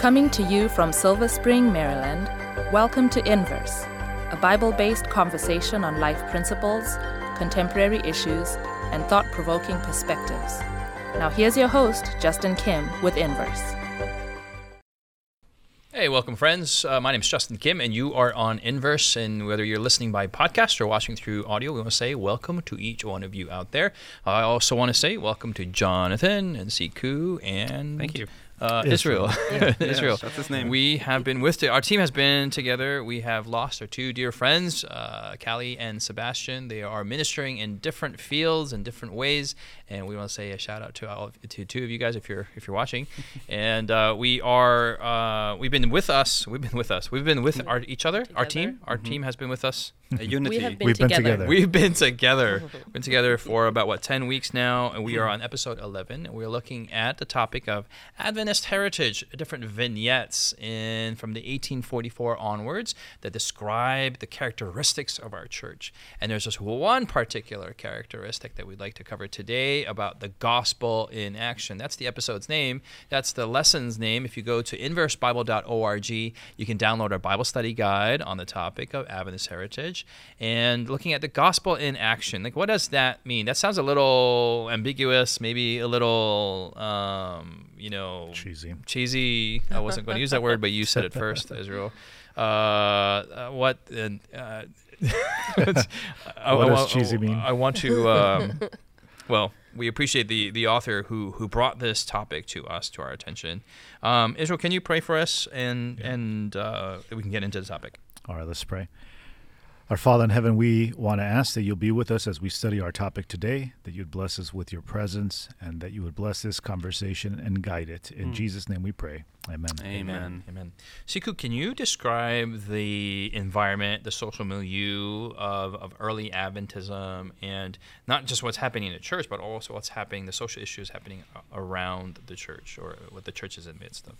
Coming to you from Silver Spring, Maryland, welcome to Inverse, a Bible based conversation on life principles, contemporary issues, and thought provoking perspectives. Now, here's your host, Justin Kim, with Inverse. Hey, welcome, friends. Uh, my name is Justin Kim, and you are on Inverse. And whether you're listening by podcast or watching through audio, we want to say welcome to each one of you out there. I also want to say welcome to Jonathan and Siku and Thank you. Uh, Israel. Israel. Israel. that's his name. We have been with it. our team has been together. We have lost our two dear friends, uh, Callie and Sebastian. They are ministering in different fields and different ways, and we want to say a shout out to all of, to two of you guys if you're if you're watching. and uh, we are uh, we've been with us. We've been with us. We've been with our each other. Our team. Together. Our team has been with us. A unity. We have been together. We've been together. together. We've been together. been together for about what ten weeks now, and we are on episode eleven. And we're looking at the topic of Adventist heritage, different vignettes in from the 1844 onwards that describe the characteristics of our church. And there's just one particular characteristic that we'd like to cover today about the gospel in action. That's the episode's name. That's the lesson's name. If you go to inversebible.org, you can download our Bible study guide on the topic of Adventist heritage and looking at the gospel in action. Like, what does that mean? That sounds a little ambiguous, maybe a little, um, you know, Cheesy. Cheesy. I wasn't going to use that word, but you said it first, Israel. Uh, uh, what? And, uh, What does cheesy mean? I want to. Um, well, we appreciate the the author who who brought this topic to us to our attention. Um, Israel, can you pray for us and and uh, we can get into the topic. All right, let's pray. Our Father in heaven, we want to ask that you'll be with us as we study our topic today, that you'd bless us with your presence, and that you would bless this conversation and guide it. In hmm. Jesus' name we pray. Amen. Amen. Amen. Siku, can you describe the environment, the social milieu of, of early Adventism, and not just what's happening in the church, but also what's happening, the social issues happening around the church or what the church is in the midst of?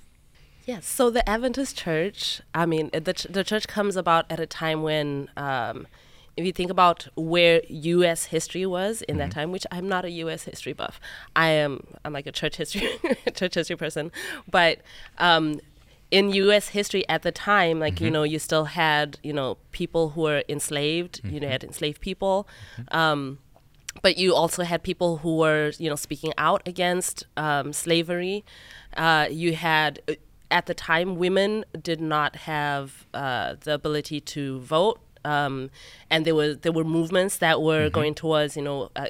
Yes. So the Adventist Church, I mean, the ch- the church comes about at a time when, um, if you think about where U.S. history was in that time, which I'm not a U.S. history buff, I am. I'm like a church history church history person, but. Um, in U.S. history at the time, like you know, you still had you know people who were enslaved. You know, had enslaved people, um, but you also had people who were you know speaking out against um, slavery. Uh, you had at the time women did not have uh, the ability to vote, um, and there were there were movements that were going towards you know uh,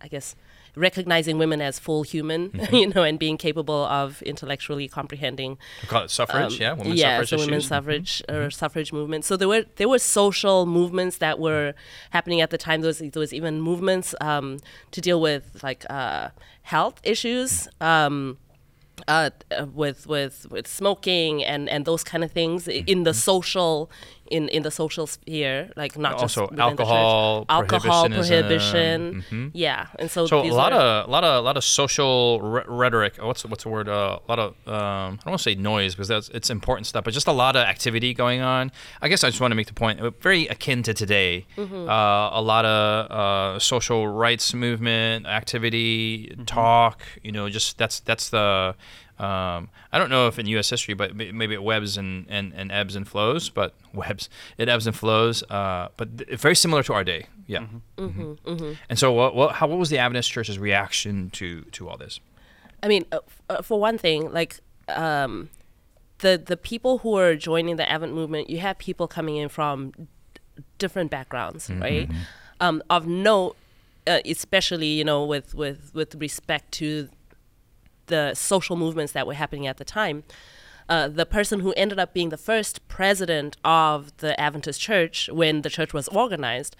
I guess recognizing women as full human, you know, and being capable of intellectually comprehending We call it suffrage, um, yeah, women's yeah, suffrage so women's. Mm-hmm. suffrage or suffrage movement. So there were there were social movements that were happening at the time. There was there was even movements um, to deal with like uh, health issues. Um, uh, with with with smoking and and those kind of things in the social in in the social sphere like not just Also church. alcohol, alcohol prohibition yeah and so So a lot were- of a lot of a lot of social re- rhetoric. What's what's the word? Uh, a lot of um, I don't want to say noise because that's it's important stuff, but just a lot of activity going on. I guess I just want to make the point. uh, Very akin to today. Mm-hmm. Uh, a lot of uh, social rights movement activity, talk. You know, just that's that's the. Um, I don't know if in U.S. history, but maybe it webs and, and, and ebbs and flows, but webs it ebbs and flows. Uh, but th- very similar to our day, yeah. Mm-hmm. And so, what, what, how, what was the Adventist Church's reaction to, to all this? I mean, uh, f- uh, for one thing, like um, the the people who are joining the Advent movement, you have people coming in from d- different backgrounds, right? Um, of note, uh, especially you know, with with with respect to the social movements that were happening at the time. Uh, the person who ended up being the first president of the Adventist Church when the church was organized,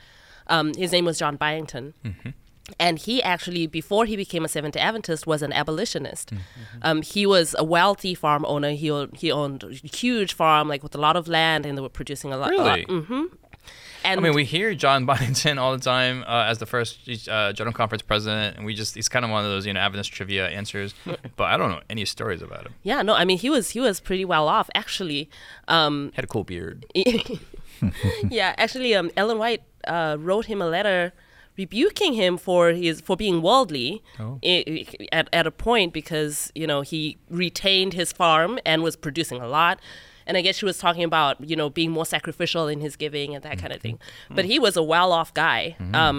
um, his name was John Byington and he actually before he became a Seventh Day Adventist was an abolitionist. Um, he was a wealthy farm owner. He owned, he owned a huge farm like with a lot of land, and they were producing a lot. Really? hmm And I mean, we hear John Byington all the time uh, as the first uh, General Conference president, and we just, he's kind of one of those, you know, Adventist trivia answers, but I don't know any stories about him. yeah, no, I mean he was he was pretty well off actually. Um, Had a cool beard. yeah, actually, um, Ellen White uh, wrote him a letter rebuking him for his for being worldly Oh. at, at a point because you know he retained his farm and was producing a lot and i guess she was talking about you know being more sacrificial in his giving and that kind of thing but he was a well-off guy um,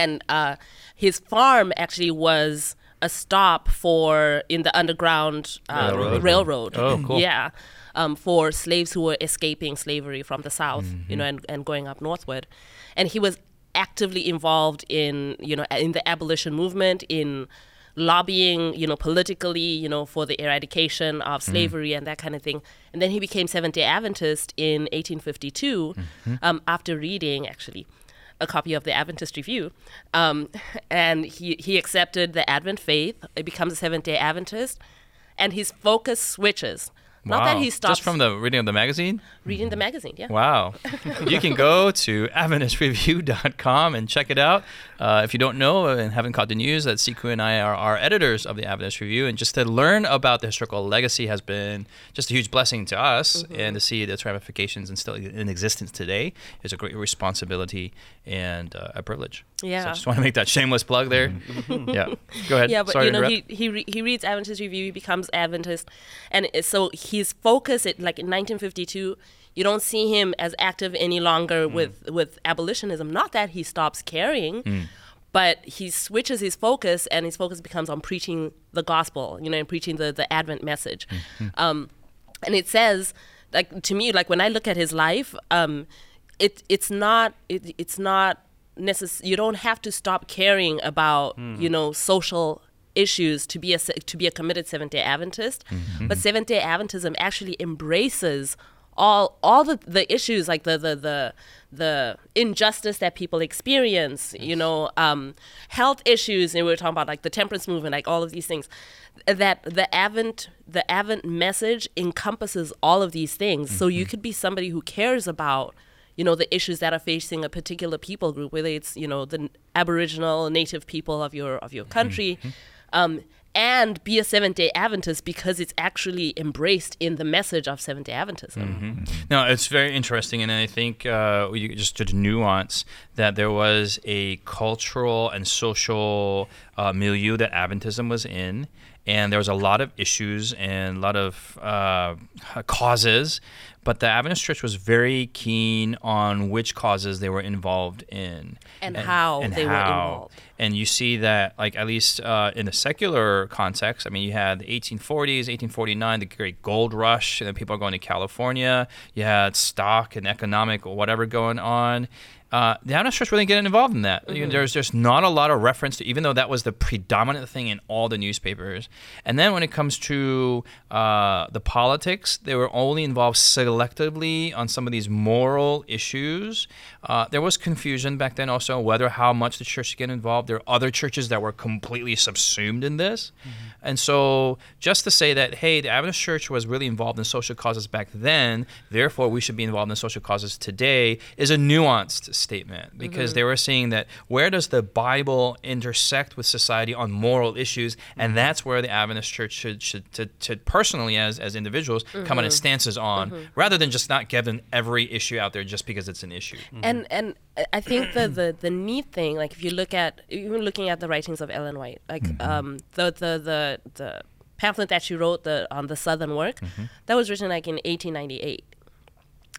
and uh, his farm actually was a stop for in the underground uh, Railroad. railroad. Oh, cool. Yeah, um, for slaves who were escaping slavery from the south, Mm-hmm. you know, and, and going up northward, and he was actively involved in you know in the abolition movement in lobbying you know politically you know for the eradication Mm-hmm. of slavery and that kind of thing and then he became seventh day adventist in 1852 Mm-hmm. um, after reading actually a copy of the Adventist Review, um, and he he accepted the Advent faith. He becomes a Seventh Day Adventist, and his focus switches. Not that Wow. he stops Just from the reading of the magazine? reading the magazine. Yeah. Wow. you can go to AdventistReview.com and check it out. Uh, if you don't know and haven't caught the news, that Siku and I are, our editors of the Adventist Review. And just to learn about the historical legacy has been just a huge blessing to us. Mm-hmm. And to see its ramifications and still in existence today is a great responsibility and uh, a privilege. So I just want to make that shameless plug there. yeah. Go ahead. Yeah, but Sorry you know, he he, re- he reads Adventist Review, he becomes Adventist, and so his focus, it, like in 1952, you don't see him as active any longer Mm. with with abolitionism. Not that he stops caring, Mm. but he switches his focus, and his focus becomes on preaching the gospel, you know, and preaching the the Advent message. Mm-hmm. Um, and it says, like to me, like when I look at his life, um, it it's not it, it's not necess- You don't have to stop caring about you mm-hmm. know social issues to be a to be a committed Seventh Day Adventist, mm-hmm. but Seventh Day Adventism actually embraces all all the, the issues like the the the the injustice that people experience you know um, health issues and we were talking about like the temperance movement like all of these things. That the advent the advent message encompasses all of these things. So you mm-hmm. could be somebody who cares about you know the issues that are facing a particular people group whether it's you know the aboriginal native people of your of your country um, and be a Seventh Day Adventist because it's actually embraced in the message of Seventh Day Adventism. No, it's very interesting, and I think uh, you just to nuance that there was a cultural and social uh, milieu that Adventism was in, and there was a lot of issues and a lot of uh, causes. But the Adventist Church was very keen on which causes they were involved in And how they were involved. and you see that like at least uh, in the secular context i mean you had the 1840s 1849 the great gold rush and then people are going to california you had stock and economic or whatever going on uh, the Adventist Church really getting involved in that. Know, there's just not a lot of reference to, even though that was the predominant thing in all the newspapers. And then when it comes to uh, the politics, they were only involved selectively on some of these moral issues. Uh, there was confusion back then also whether how much the church should get involved. There are other churches that were completely subsumed in this. And so just to say that, hey, the Adventist Church was really involved in social causes back then, therefore we should be involved in social causes today, is a nuanced statement because mm-hmm. they were saying that where does the Bible intersect with society on moral issues? And that's where the Adventist Church should, should to, to personally, as, as individuals, come on its mm-hmm. stances on, mm-hmm. rather than just not giving every issue out there just because it's an issue. And and I think the, the the neat thing, like if you look at even looking at the writings of Ellen White, like um, the, the the the pamphlet that she wrote the on the Southern work, that was written like in 1898,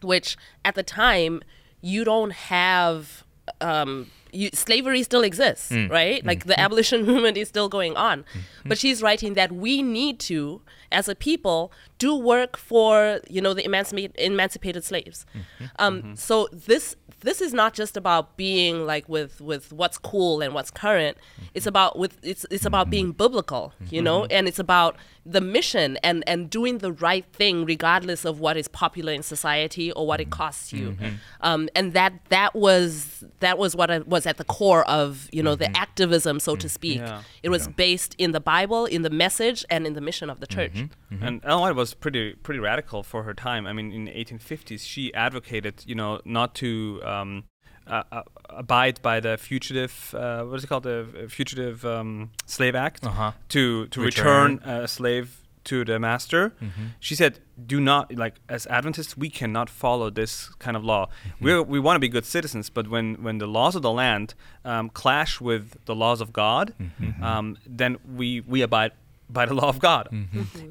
which at the time you don't have um, you, slavery still exists, mm. right? Mm. Like the mm. abolition movement is still going on. But she's writing that we need to, as a people, do work for you know the emancipate, emancipated slaves. Mm-hmm. Um, mm-hmm. So this this is not just about being like with with what's cool and what's current. Mm-hmm. It's about with it's it's about being mm-hmm. biblical, you know, mm-hmm. and it's about the mission and and doing the right thing regardless of what is popular in society or what it costs you. Um, and that that was that was what it was at the core of you know the activism, so to speak. Yeah. It was based in the Bible, in the message, and in the mission of the church. And Ellen White was pretty pretty radical for her time. I mean, in the 1850s, she advocated, you know, not to uh, um, uh, abide by the fugitive, uh, what is it called, the uh, Fugitive um, Slave Act, Uh-huh. to to Return. return, a slave to the master. She said, "Do not like as Adventists, we cannot follow this kind of law. We we want to be good citizens, but when when the laws of the land um, clash with the laws of God, um, then we we abide." By the law of God,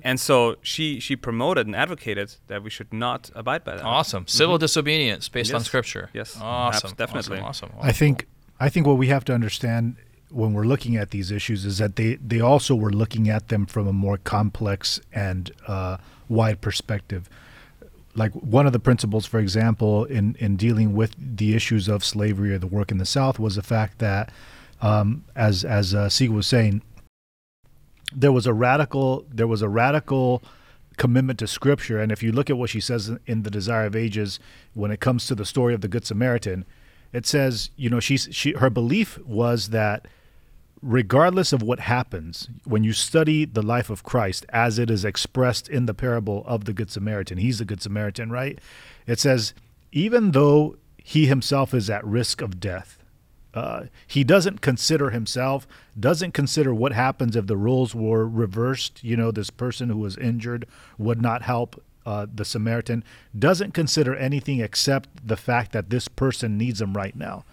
and so she she promoted and advocated that we should not abide by that. Awesome. Civil disobedience based on scripture. Yes. Awesome. Abs- definitely. Awesome. awesome. I think I think what we have to understand when we're looking at these issues is that they they also were looking at them from a more complex and uh, wide perspective. Like one of the principles, for example, in in dealing with the issues of slavery or the work in the South was the fact that, um, as as uh, Siku was saying, there was a radical there was a radical commitment to scripture. And if you look at what she says in- the desire of ages when it comes to the story of the good samaritan it says you know she's she her belief was that regardless of what happens when you study the life of Christ as it is expressed in the parable of the good Samaritan he's the good Samaritan right? It says even though he himself is at risk of death uh, he doesn't consider himself doesn't consider what happens if the rules were reversed you know this person who was injured would not help uh, the samaritan doesn't consider anything except the fact that this person needs him right now.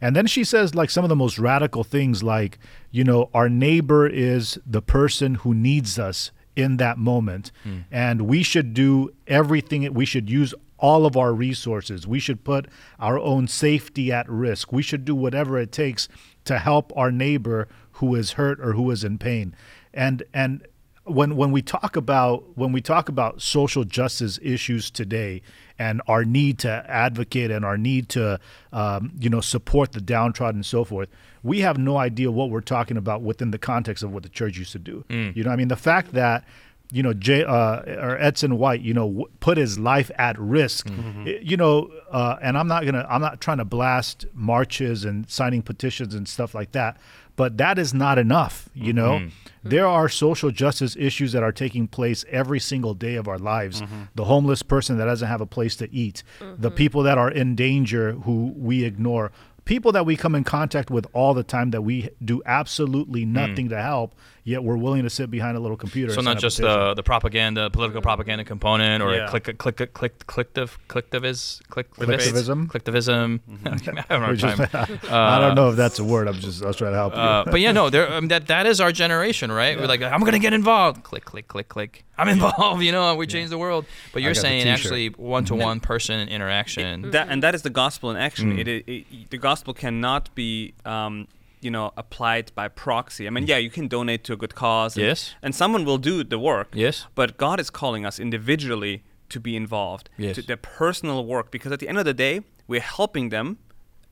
And then she says like some of the most radical things like you know our neighbor is the person who needs us in that moment and we should do everything we should use all of our resources. We should put our own safety at risk. We should do whatever it takes to help our neighbor who is hurt or who is in pain. And and when when we talk about when we talk about social justice issues today and our need to advocate and our need to um, you know support the downtrodden and so forth we have no idea what we're talking about within the context of what the church used to do. You know i mean the fact that you know, Jay, uh, or Edson White, you know, w- put his life at risk. Mm-hmm. I- You know, uh, and I'm not gonna, I'm not trying to blast marches and signing petitions and stuff like that, but that is not enough. You know, mm-hmm. there are social justice issues that are taking place every single day of our lives. Mm-hmm. The homeless person that doesn't have a place to eat, the people that are in danger who we ignore. People that we come in contact with all the time that we do absolutely mm. nothing to help, yet we're willing to sit behind a little computer. So and not just the the propaganda, political propaganda component, or Yeah. click click click click clicktiv clicktivis click Clicktivism? clicktivism. Mm-hmm. I don't know just- time. I don't know if that's a word. I'm just I was trying to help you. Uh, but yeah, no, there um, that that is our generation, right? We're like, I'm gonna get involved. Click, click, click, click. I'm involved. You know, we change the world. But you're saying actually one to one person interaction. that and that is the gospel in action. Mm. It, it, it- the gospel cannot be, um, you know, applied by proxy. I mean, mm. yeah, you can donate to a good cause. And, Yes. And someone will do the work. Yes. But God is calling us individually to be involved. Yes. To their personal work, because at the end of the day, we're helping them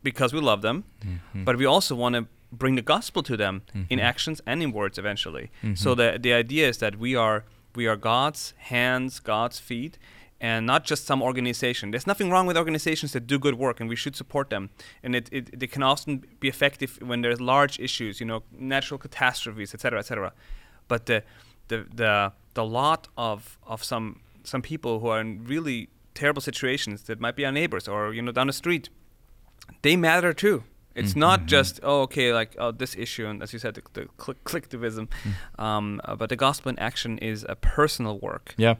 because we love them, Mm-hmm. but we also want to bring the gospel to them in mm-hmm. actions and in words eventually. So mm-hmm. the the idea is that we are we are God's hands, God's feet, and not just some organization. There's nothing wrong with organizations that do good work, and we should support them. And it, it, it can often be effective when there's large issues, you know, natural catastrophes, etc., etc. But the the the the lot of of some some people who are in really terrible situations that might be our neighbors or you know down the street, they matter too. It's not just oh okay like oh this issue and as you said the, the click clicktivism, um, uh, but the gospel in action is a personal work. Yeah.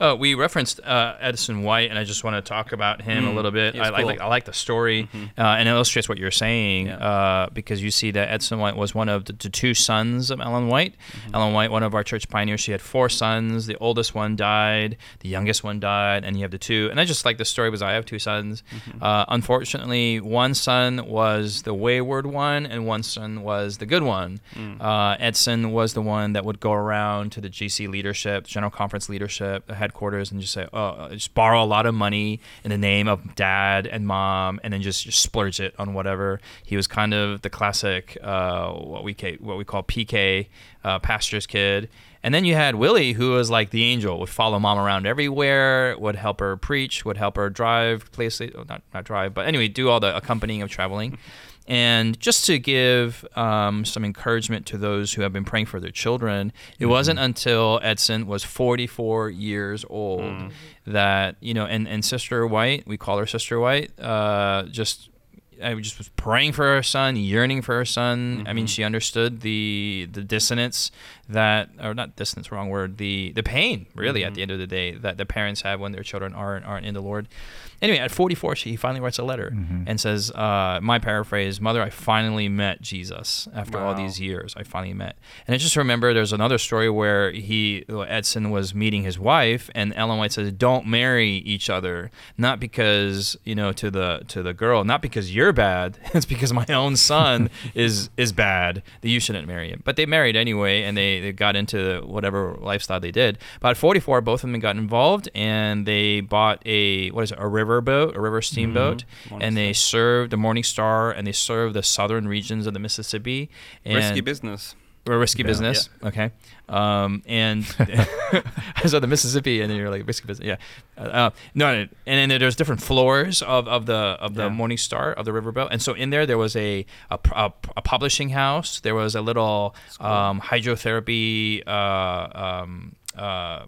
Uh, we referenced uh, Edson White, and I just want to talk about him a little bit. I, I like I like the story, uh, and it illustrates what you're saying Yeah. uh, because you see that Edson White was one of the, the two sons of Ellen White. Ellen White, one of our church pioneers, she had four sons. The oldest one died, the youngest one died, and you have the two. And I just like the story because I have two sons. Uh, unfortunately, one son was the wayward one, and one son was the good one. Uh, Edson was the one that would go around to the GC leadership, General Conference leadership, headquarters, and just say, "Oh, just borrow a lot of money in the name of dad and mom, and then just, just splurge it on whatever." He was kind of the classic, uh, what we what we call PK, uh, pastor's kid. And then you had Willie, who was like the angel, would follow mom around everywhere, would help her preach, would help her drive places, oh, not not drive, but anyway, do all the accompanying of traveling. And just to give um, some encouragement to those who have been praying for their children, it wasn't until Edson was 44 years old that, you know, and, and Sister White, we call her Sister White, uh, just I just was praying for her son, yearning for her son. I mean, she understood the the dissonance that or not distance wrong word the the pain really Mm-hmm. at the end of the day that the parents have when their children aren't aren't in the lord. Anyway at 44 she finally writes a letter Mm-hmm. and says uh, my paraphrase mother i finally met jesus after all these years. I finally met. And i just remember there's another story where he edson was meeting his wife and ellen white says don't marry each other. Not because you know to the to the girl. Not because you're bad. It's because my own son is is bad that you shouldn't marry him. But they married anyway and they, they got into whatever lifestyle they did. But at 44 both of them got involved and they bought a what is it a river boat a river steamboat mm-hmm. Morning and they served the morning star and they served the southern regions of the mississippi and Risky business. A risky business. Okay. Um, and so the Mississippi, and then you're like risky business. Yeah. Uh, uh, no, and then there's different floors of, of the of the Yeah. Morning Star of the Riverboat, and so in there there was a a, a, a publishing house. There was a little um, hydrotherapy. Uh, um, uh,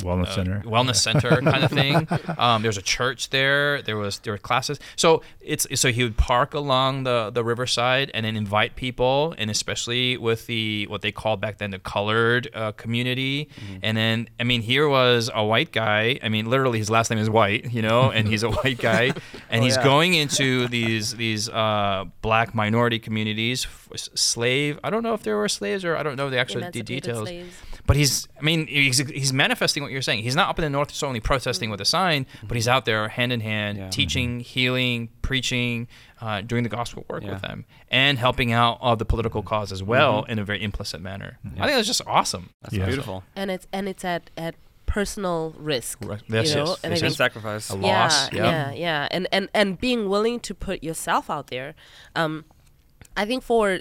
Wellness Center. wellness center kind of thing. Um, there was a church there. There was there were classes. So it's so he would park along the the riverside and then invite people, and especially with the what they called back then the colored uh, community. And then I mean here was a white guy. I mean literally his last name is White, you know, and he's a white guy, and Oh, he's yeah. going into these these uh, black minority communities. f- Slave. I don't know if there were slaves or I don't know the actual de- Emancipated details. slaves. But he's, I mean, he's, he's manifesting what you're saying. He's not up in the north only protesting with a sign, but he's out there hand in hand, Yeah. teaching, healing, preaching, uh, doing the gospel work Yeah. with them, and helping out of the political cause as well in a very implicit manner. I think that's just awesome. That's Yeah. beautiful. and it's and it's at at personal risk. Right. you Yes, know? yes, and yes, I And think sacrifice. A yeah, loss, yeah. yeah, yeah, and and and being willing to put yourself out there. Um, I think for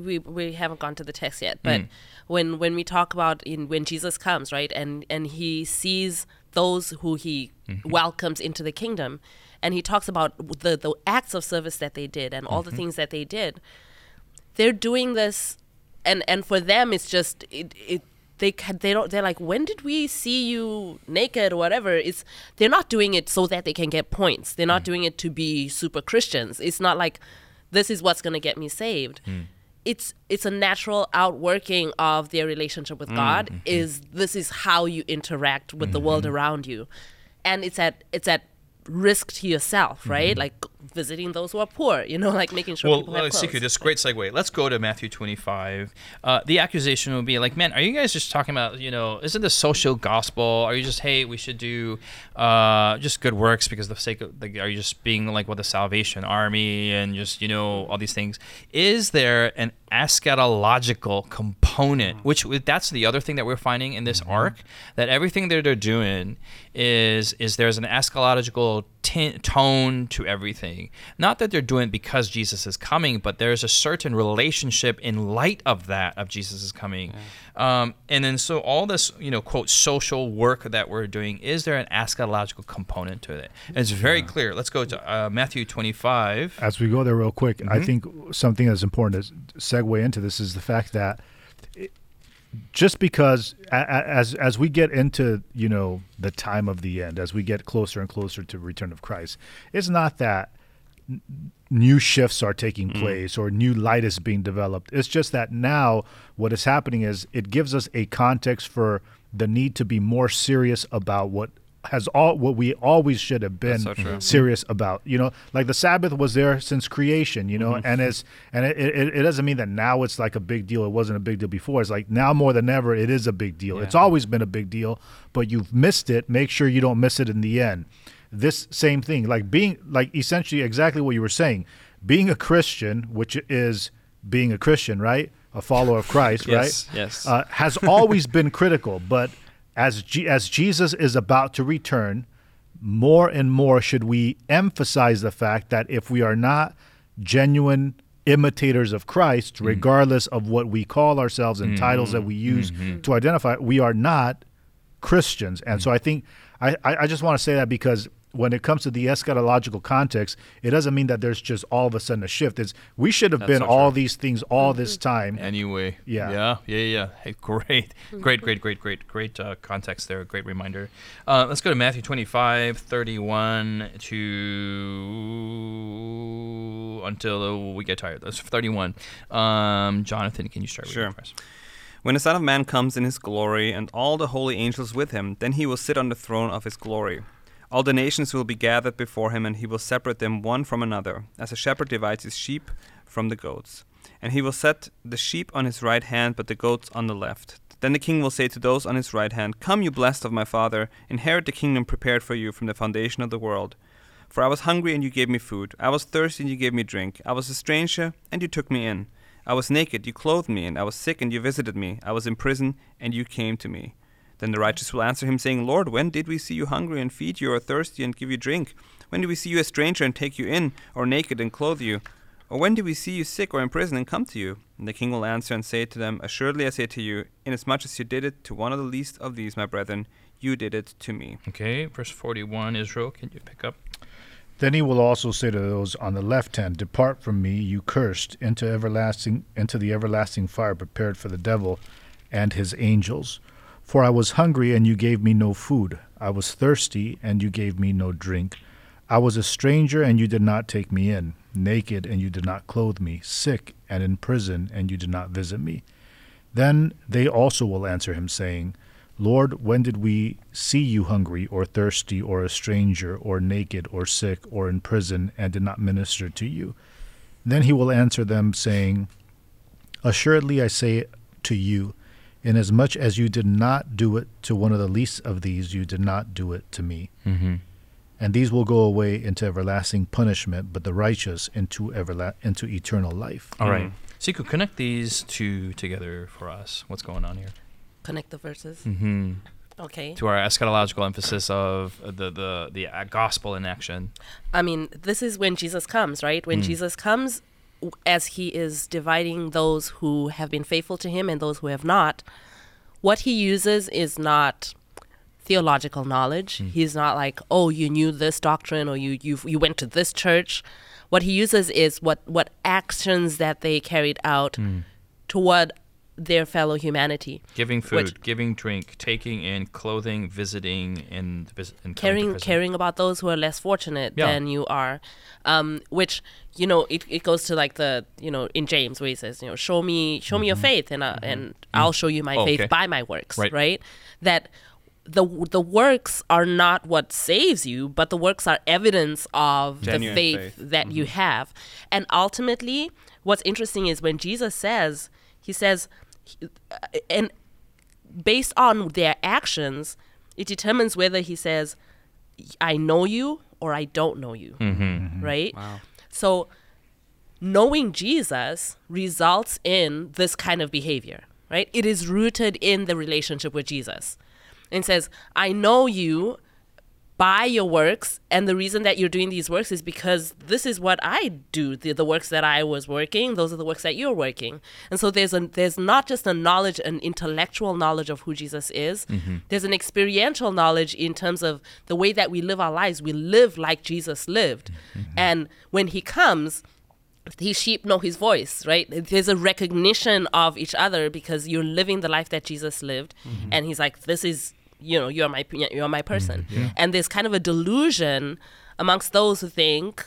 we we haven't gone to the text yet, but Mm. when when we talk about in when Jesus comes, right, and and he sees those who he Mm-hmm. welcomes into the kingdom, and he talks about the the acts of service that they did and Mm-hmm. all the things that they did. They're doing this, and and for them, it's just it it they ca- they don't they're like when did we see you naked or whatever it's they're not doing it so that they can get points they're not doing it to be super christians it's not like this is what's going to get me saved it's it's a natural outworking of their relationship with mm, god mm-hmm. is this is how you interact with the world mm-hmm. around you. And it's at it's at risk to yourself right? Mm-hmm. Like visiting those who are poor you know like making sure Well, people have uh, clothes. Siku, this is great segue. Let's go to Matthew 25. Uh, the accusation would be like, man, are you guys just talking about, you know, isn't this social gospel? Are you just, hey, we should do uh, just good works because the sake of, like, are you just being like with the Salvation Army and just, you know, all these things? Is there an eschatological component, which that's the other thing that we're finding in this arc, that everything that they're doing is is there's an eschatological tin tone to everything. Not that they're doing it because Jesus is coming, but there's a certain relationship in light of that of Jesus is coming. Um, and then so all this, you know, quote social work that we're doing, is there an eschatological component to it? And it's very clear. Let's go to uh, Matthew 25. As we go there real quick, Mm-hmm. I think something that's important to segue into this is the fact that it, just because as as we get into you know the time of the end, as we get closer and closer to return of Christ, it's not that new shifts are taking mm. place or new light is being developed. It's just that now what is happening is it gives us a context for the need to be more serious about what has all what we always should have been so serious about. You know, like the Sabbath was there since creation. You know, and it's and it, it, it doesn't mean that now it's like a big deal. It wasn't a big deal before. It's like now more than ever, it is a big deal. It's always been a big deal, but you've missed it. Make sure you don't miss it in the end. This same thing, like being like essentially exactly what you were saying, being a Christian, which is being a Christian, right? A follower of Christ, Yes, right? yes. Uh, has always been critical, but as G- as Jesus is about to return, more and more should we emphasize the fact that if we are not genuine imitators of Christ, mm. regardless of what we call ourselves and titles that mm-hmm. we use mm-hmm. to identify, we are not Christians. And mm. so I think I I just want to say that because when it comes to the eschatological context, it doesn't mean that there's just all of a sudden a shift. It's we should have That's been so all true. these things all this time. Anyway, Yeah. yeah, yeah, yeah. Hey, great, great, great, great, great, great uh, context there. Great reminder. Uh, let's go to Matthew 25, 31 to until we get tired. That's 31. Um, Jonathan, can you start Sure. reading for us? When the Son of Man comes in his glory and all the holy angels with him, then he will sit on the throne of his glory. All the nations will be gathered before him, and he will separate them one from another, as a shepherd divides his sheep from the goats. And he will set the sheep on his right hand, but the goats on the left. Then the king will say to those on his right hand, Come, you blessed of my father, inherit the kingdom prepared for you from the foundation of the world. For I was hungry, and you gave me food. I was thirsty, and you gave me drink. I was a stranger, and you took me in. I was naked, you clothed me, and I was sick, and you visited me. I was in prison, and you came to me. Then the righteous will answer him, saying, Lord, when did we see you hungry and feed you, or thirsty and give you drink? When did we see you a stranger and take you in, or naked and clothe you? Or when did we see you sick or in prison and come to you? And the king will answer and say to them, Assuredly I say to you, inasmuch as you did it to one of the least of these, my brethren, you did it to me. Okay, verse 41, Israel, can you pick up? Then he will also say to those on the left hand, Depart from me, you cursed, into everlasting into the everlasting fire prepared for the devil and his angels. For I was hungry, and you gave me no food. I was thirsty, and you gave me no drink. I was a stranger, and you did not take me in. Naked, and you did not clothe me. Sick, and in prison, and you did not visit me. Then they also will answer him, saying, Lord, when did we see you hungry, or thirsty, or a stranger, or naked, or sick, or in prison, and did not minister to you? Then he will answer them, saying, Assuredly I say to you, Inasmuch as you did not do it to one of the least of these, you did not do it to me. Mm-hmm. And these will go away into everlasting punishment, but the righteous into everla- into eternal life. All right. Mhm. So you could connect these two together for us. What's going on here? Connect the verses. Mm-hmm. Okay. To our eschatological emphasis of the the the uh, gospel in action. I mean, this is when Jesus comes, right? When Mm. Jesus comes, w- as he is dividing those who have been faithful to him and those who have not, what he uses is not theological knowledge. Mm. He's not like, oh, you knew this doctrine or you you you went to this church. What he uses is what what actions that they carried out mm. toward their fellow humanity. Giving food, Which- giving drink, taking in clothing, visiting, and, and caring caring about those who are less fortunate Yeah. than you are um which you know it, it goes to like the you know in james where he says you know show me show me your faith and uh, and i'll show you my Oh, faith Mm-hmm. okay. by my works Right. that the the works are not what saves you but the works are evidence of Genuine the faith, faith. that you have and ultimately what's interesting is when jesus says he says uh, and based on their actions, it determines whether he says, I know you or I don't know you. Right? Wow. So knowing Jesus results in this kind of behavior, right? It is rooted in the relationship with Jesus. And says, I know you by your works, and the reason that you're doing these works is because this is what I do. The, the works that I was working, those are the works that you're working. And so there's a there's not just a knowledge, an intellectual knowledge of who Jesus is. Mm-hmm. There's an experiential knowledge in terms of the way that we live our lives. We live like Jesus lived, mm-hmm. and when He comes, his sheep know his voice, right? There's a recognition of each other because you're living the life that Jesus lived, mm-hmm. and he's like, "This is, you know, you're my, you're my person." Mm, and there's kind of a delusion amongst those who think,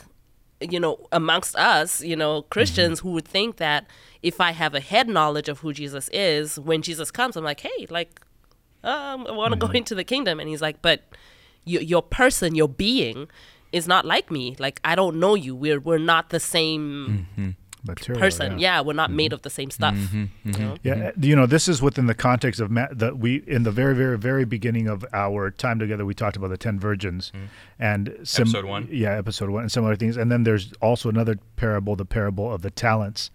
you know, amongst us, you know, mm-hmm. Christians who would think that if I have a head knowledge of who Jesus is, when Jesus comes, I'm like, "Hey, like, um, I want to go into the kingdom," and he's like, "But your your person, your being." Is not like me. Like I don't know you. We're we're not the same mm-hmm. Material, person. yeah. Yeah, we're not made of the same stuff. mm-hmm you know? Yeah, uh, you know, this is within the context of ma- that we in the very, very, very beginning of our time together. We talked about the ten virgins, and sim- Episode one. Yeah, episode one, and some other things. And then there's also another parable, the parable of the talents.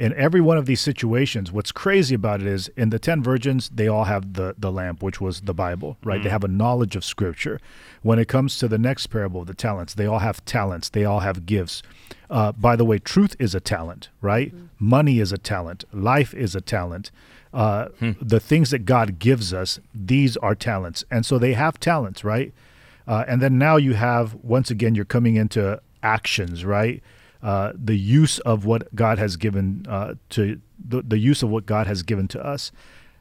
In every one of these situations, what's crazy about it is in the ten virgins, they all have the the lamp, which was the Bible, right? They have a knowledge of Scripture. When it comes to the next parable, the talents, they all have talents. They all have gifts. Uh, by the way, truth is a talent, right? Money is a talent. Life is a talent. Uh, The things that God gives us, these are talents. And so they have talents, right? Uh, and then now you have, once again, you're coming into actions, right? Uh, the use of what God has given uh, to the, the use of what God has given to us.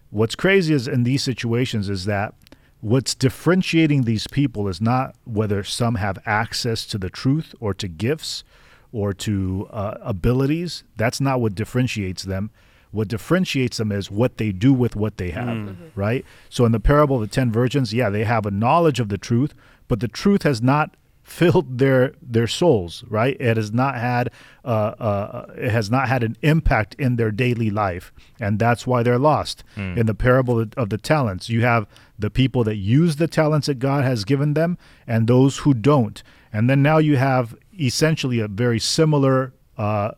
What's crazy is in these situations is that what's differentiating these people is not whether some have access to the truth or to gifts or to uh, abilities. That's not what differentiates them. What differentiates them is what they do with what they have, right? So in the parable of the 10 virgins, yeah, they have a knowledge of the truth, but the truth has not filled their their souls right? It has not had uh, uh, it has not had an impact in their daily life and that's why they're lost. In the parable of- of the talents you have the people that use the talents that god has given them and those who don't. And then now you have essentially a very similar uh,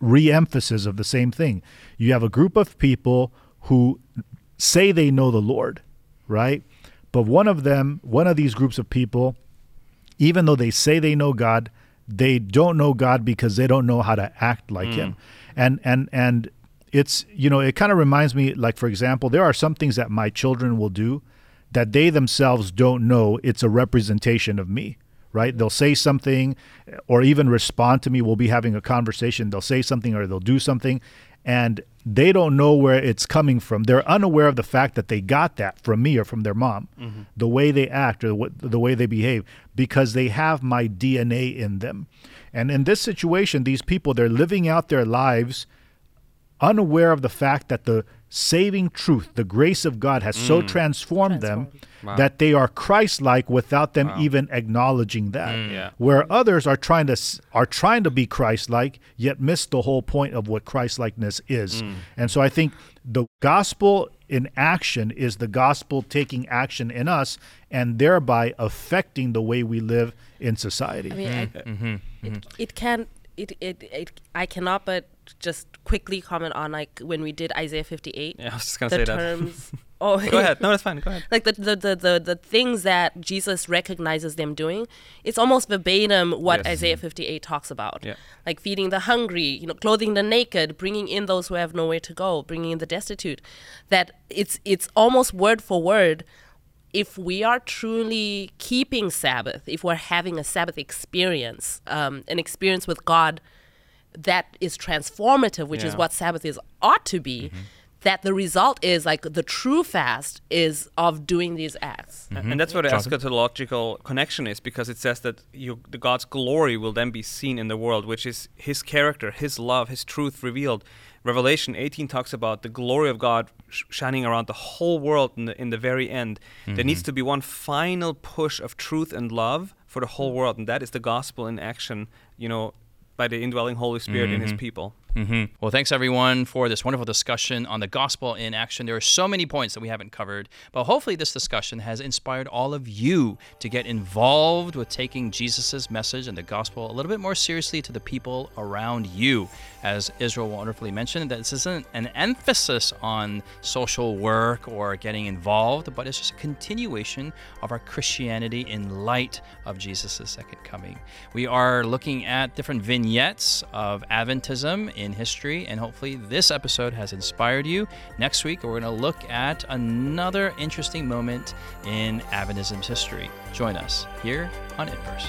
re-emphasis of the same thing. You have a group of people who say they know the lord right? But one of them one of these groups of people even though they say they know God, they don't know God because they don't know how to act like hmm. him. And and and it's you know, it kind of reminds me like for example, there are some things that my children will do that they themselves don't know it's a representation of me. Right? Hmm. They'll say something or even respond to me. We'll be having a conversation. They'll say something or they'll do something and they don't know where it's coming from. They're unaware of the fact that they got that from me or from their mom, mm-hmm. the way they act or what, the way they behave, because they have my DNA in them. And in this situation, these people, they're living out their lives unaware of the fact that the saving truth, the grace of God has so mm. transformed them that they are Christ-like without them even acknowledging that. Mm, yeah. Where others are trying to are trying to be Christ-like yet miss the whole point of what Christ-likeness is. Mm. And so I think the gospel in action is the gospel taking action in us and thereby affecting the way we live in society. I mean, I, mm-hmm. It, mm-hmm. it can it, it it I cannot but just quickly comment on like when we did Isaiah 58. Yeah, I was just gonna the say that. terms. oh, Go ahead. No, that's fine. Go ahead. Like the, the the, the the things that Jesus recognizes them doing, it's almost verbatim what Yes. Isaiah 58 talks about. Yeah. Like feeding the hungry, you know, clothing the naked, bringing in those who have nowhere to go, bringing in the destitute. That it's it's almost word for word if we are truly keeping Sabbath, if we're having a Sabbath experience, um, an experience with God that is transformative, which is what Sabbath is ought to be, mm-hmm. that the result is like the true fast is of doing these acts. Mm-hmm. And that's where the eschatological connection is, because it says that you, the God's glory will then be seen in the world, which is His character, His love, His truth revealed. Revelation 18 talks about the glory of God sh- shining around the whole world in the, in the very end. There needs mm-hmm. to be one final push of truth and love for the whole world, and that is the gospel in action. You know, by the indwelling Holy Spirit in His mm-hmm. people. Hmm Well, thanks everyone for this wonderful discussion on the gospel in action. There are so many points that we haven't covered, but hopefully this discussion has inspired all of you to get involved with taking Jesus' message and the gospel a little bit more seriously to the people around you. As Israel wonderfully mentioned, that this isn't an emphasis on social work or getting involved, but it's just a continuation of our Christianity in light of Jesus' second coming. We are looking at different vignettes of Adventism in history, and hopefully this episode has inspired you. Next week, we're going to look at another interesting moment in Adventism's history. Join us here on Inverse.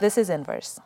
this is Inverse.